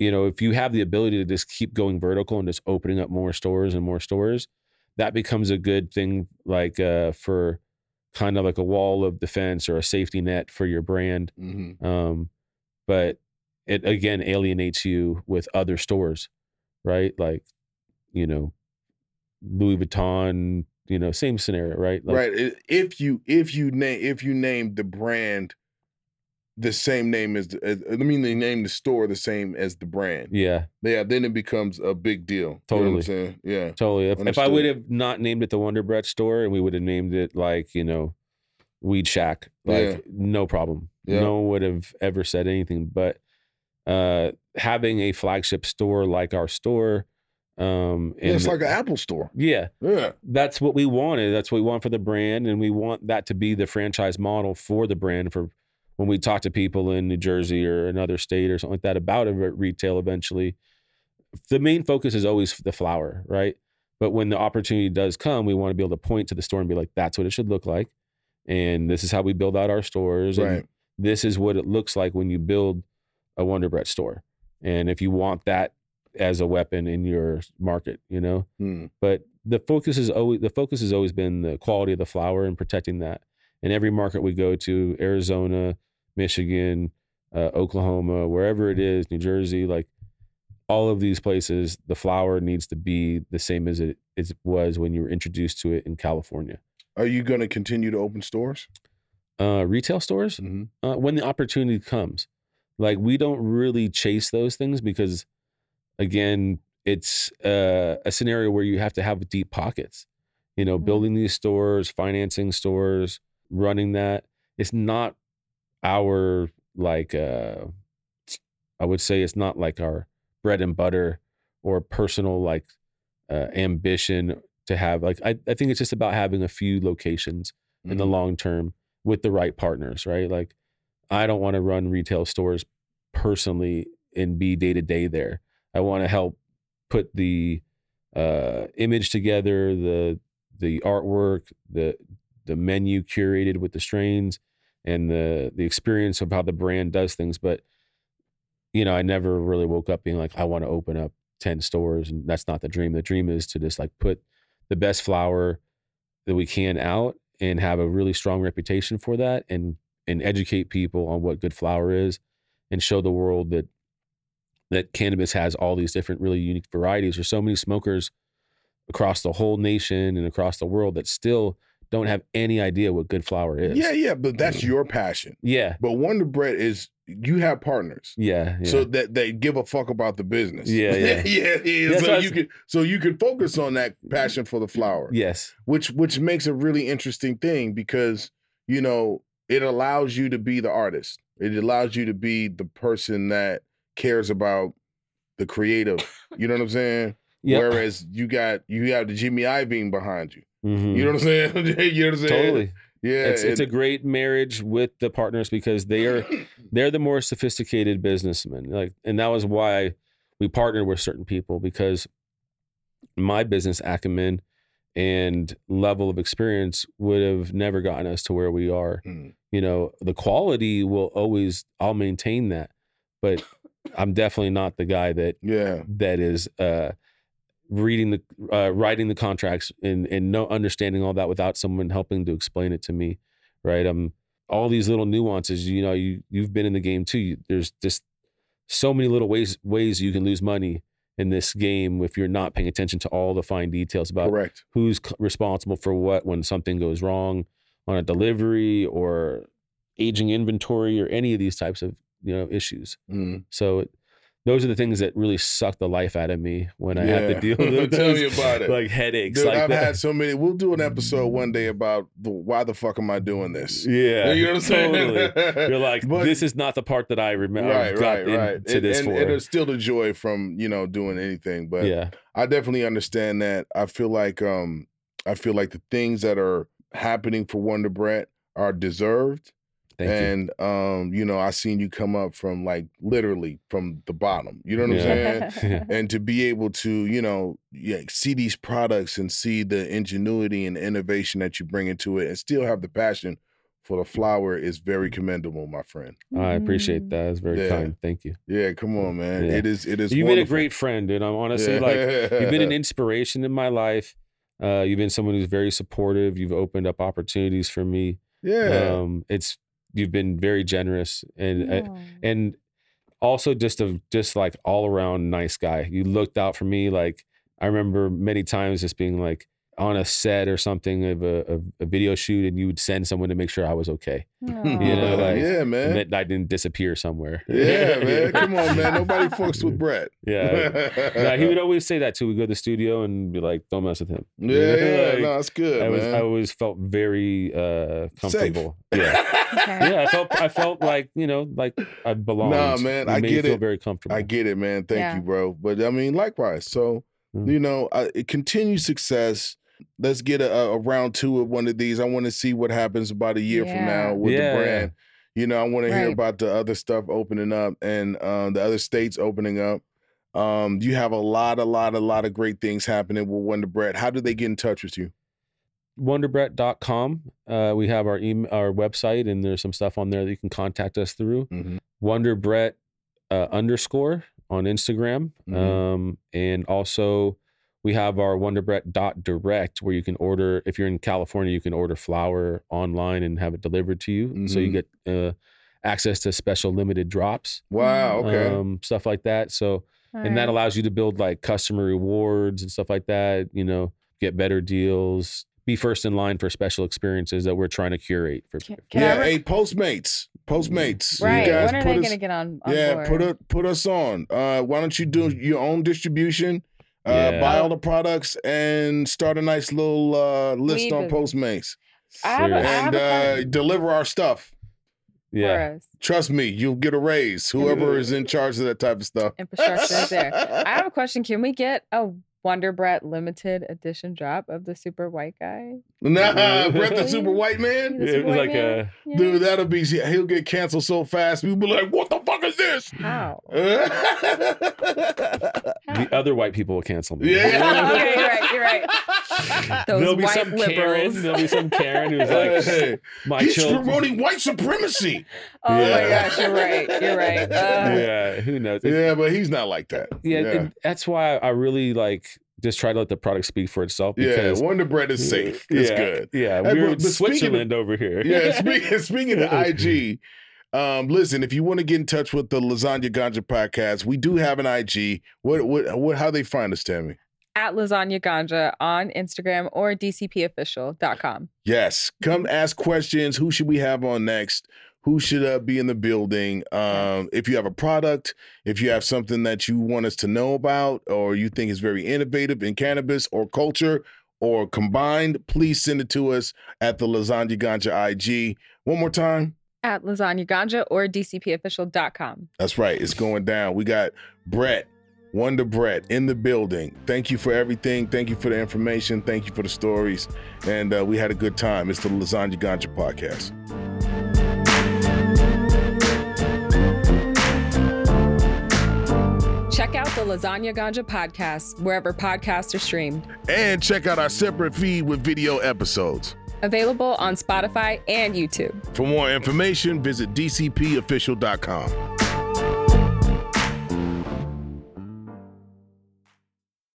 you know, if you have the ability to just keep going vertical and just opening up more stores and more stores, that becomes a good thing, like uh, for kind of like a wall of defense or a safety net for your brand. Mm-hmm. Um, but it again alienates you with other stores, right? Like, you know, Louis Vuitton, you know, same scenario, right? Like, right. If you if you name if you name the brand the same name as, the, as I mean they name the store the same as the brand. Yeah, Yeah, then it becomes a big deal. You know what Totally. I'm saying? Yeah. totally. If, if I would have not named it the Wonder Brett store and we would have named it like, you know, Weed Shack, like Yeah. no problem. Yeah. No one would have ever said anything. But uh having a flagship store like our store, um Yeah, it's like an Apple store. yeah, Yeah. that's what we wanted. That's what we want for the brand, and we want that to be the franchise model for the brand for when we talk to people in New Jersey or another state or something like that about a retail eventually. The main focus is always the flower, right? But when the opportunity does come, we want to be able to point to the store and be like, "That's what it should look like," and this is how we build out our stores, and this is what it looks like when you build a Wonder Brett store. And if you want that as a weapon in your market, you know, Hmm. but the focus is always the focus has always been the quality of the flower and protecting that. In every market we go to, Arizona, Michigan, uh, Oklahoma, wherever it is, New Jersey, like all of these places, the flower needs to be the same as it as it was when you were introduced to it in California. Are you going to continue to open stores? Uh, retail stores, Mm-hmm. uh, when the opportunity comes. Like we don't really chase those things because, again, it's uh, a scenario where you have to have deep pockets. You know, Mhm. building these stores, financing stores, running that. It's not our like. Uh, I would say it's not like our bread and butter or personal like uh, ambition to have. Like I, I think it's just about having a few locations in Mm-hmm. the long term with the right partners, right? Like I don't want to run retail stores personally and be day to day there. I want to help put the uh, image together, the the artwork, the the menu curated with the strains, and the the experience of how the brand does things. But you know, I never really woke up being like, I want to open up ten stores, and that's not the dream. The dream is to just like put the best flower that we can out and have a really strong reputation for that and and educate people on what good flower is and show the world that that cannabis has all these different really unique varieties there's so many smokers across the whole nation and across the world that still don't have any idea what good flower is Yeah, yeah, but that's mm. your passion. yeah But Wonder Brett is you have partners. yeah, yeah. So that they give a fuck about the business. Yeah, yeah. yeah, yeah. So you can so you can focus on that passion for the flower. yes Which which makes a really interesting thing because, you know, it allows you to be the artist. It allows you to be the person that cares about the creative. You know what I'm saying? yeah Whereas you got you have the Jimmy Iovine behind you. Mhm. You know what I'm saying? you know what I'm saying? totally Yeah. it's, it's a great marriage with the partners because they are they're the more sophisticated businessmen like and that was why we partnered with certain people because my business acumen and level of experience would have never gotten us to where we are Mm. You know the quality will always i'll maintain that but i'm definitely not the guy that yeah. that is uh reading the uh writing the contracts and and no understanding all that without someone helping to explain it to me right um all these little nuances you know you you've been in the game too you, there's just so many little ways ways you can lose money in this game if you're not paying attention to all the fine details about Correct. who's responsible for what when something goes wrong on a delivery or aging inventory or any of these types of you know issues Mm. so it, those are the things that really suck the life out of me when I have to deal with Tell those, me about it. like headaches. Dude, like I've that. had so many. We'll do an episode one day about the, why the fuck am I doing this? yeah, you know what I'm saying? totally. You're like, But- this is not the part that I remember. right, got right, right. into this and, for. and it's still the joy from you know doing anything, but yeah, I definitely understand that. I feel like um I feel like the things that are happening for Wonder Brett are deserved. thank you. and um, you know, I seen you come up from like literally from the bottom. You know what Yeah. I'm saying? And to be able to you know yeah, see these products and see the ingenuity and innovation that you bring into it and still have the passion for the flower is very commendable my friend I appreciate that. It's very Yeah. kind. Thank you. yeah come on man Yeah. it is it is You've been a great friend, and I'm honestly like you've been an inspiration in my life. Uh, you've been someone who's very supportive. You've opened up opportunities for me. yeah Um, it's you've been very generous and uh, Oh. and also just a just like all around nice guy. You looked out for me. Like I remember many times just being like, on a set or something of a, of a video shoot, and you would send someone to make sure I was okay, Aw. You know, like- yeah, man. that I didn't disappear somewhere. Yeah, man. Come on, man. Nobody fucks with Brett. Yeah. Nah, he would always say that too. We go to the studio and be like, "Don't mess with him." Yeah, yeah. Like, no, it's good, I was, man. I always felt very uh, comfortable. Yeah, Okay. yeah. I felt, I felt like you know, like I belonged. Nah, man, It I made get me feel it. very comfortable. I get it, man. Thank Yeah. you, bro. But I mean, likewise. So, Mm. you know, uh, it continued success. Let's get a, a round two of one of these. I want to see what happens about a year from now with Yeah. the brand. You know, I want to hear about the other stuff opening up and um, the other states opening up. Um, you have a lot, a lot, a lot of great things happening with Wonder Brett. How do they get in touch with you? wonderbrett.com. Uh, we have our email, our website, and there's some stuff on there that you can contact us through. Mhm. Wonderbrett uh, underscore on Instagram, Mhm. um, and also we have our wonderbrett.direct where you can order. If you're in California, you can order flower online and have it delivered to you. So you Mhm. get uh, access to special limited drops, Wow. Okay. um, stuff like that. So and that allows you to build like customer rewards and stuff like that you know get better deals be first in line for special experiences that we're trying to curate for Can, can yeah. Re- hey, Postmates. Postmates. you right. guys When are put they us- going to get on, on yeah, board? put it put us on. Uh, why don't you do your own distribution? Uh, Yeah. buy all the products and start a nice little uh, list We on. Postmates have a- I Seriously. have and uh, deliver our stuff. yeah. Trust me, you'll get a raise. Whoever is in charge of that type of stuff. Infrastructure is there. I have a question. Can we get a Wonder Brett limited edition drop of the super white guy? Nah, Brett the Really? super white man. The it super was white like man? a Yeah. Dude, that'll be he'll get canceled so fast. We'll be like, what the fuck is this? How? the other white people will cancel me Yeah. okay, you're right. You're right. Those there'll be white some liberals. Karen. There'll be some Karen who's like, Hey, my he's children. promoting white supremacy. Oh Yeah. my gosh, you're right. You're right. Uh, yeah, who knows? It- Yeah, but he's not like that. yeah, yeah. that's why I really like just try to let the product speak for itself. Yeah, Because Wonder Brett is safe. It's yeah, good. Yeah, Hey, we're but- but speaking of- Switzerland over here. Yeah, speaking, speaking of IG, um, listen, if you want to get in touch with the Lasagna Ganja podcast, we do have an IG. What what what how they find us, Tammy? at Lasagna Ganja on Instagram or dcpofficial.com. Yes. Come ask questions. Who should we have on next? Who should uh, be in the building? Um, if you have a product, if you have something that you want us to know about, or you think is very innovative in cannabis or culture or combined, please send it to us at the Lasagna Ganja IG. One more time. At Lasagna Ganja or dcpofficial.com. That's right. It's going down. We got Brett, Wonder Brett in the building. Thank you for everything. Thank you for the information. Thank you for the stories. And uh, we had a good time. It's the Lasagna Ganja podcast. Lasagna Ganja podcast wherever podcasts are streamed. And check out our separate feed with video episodes. Available on Spotify and YouTube. For more information, visit dcpofficial.com.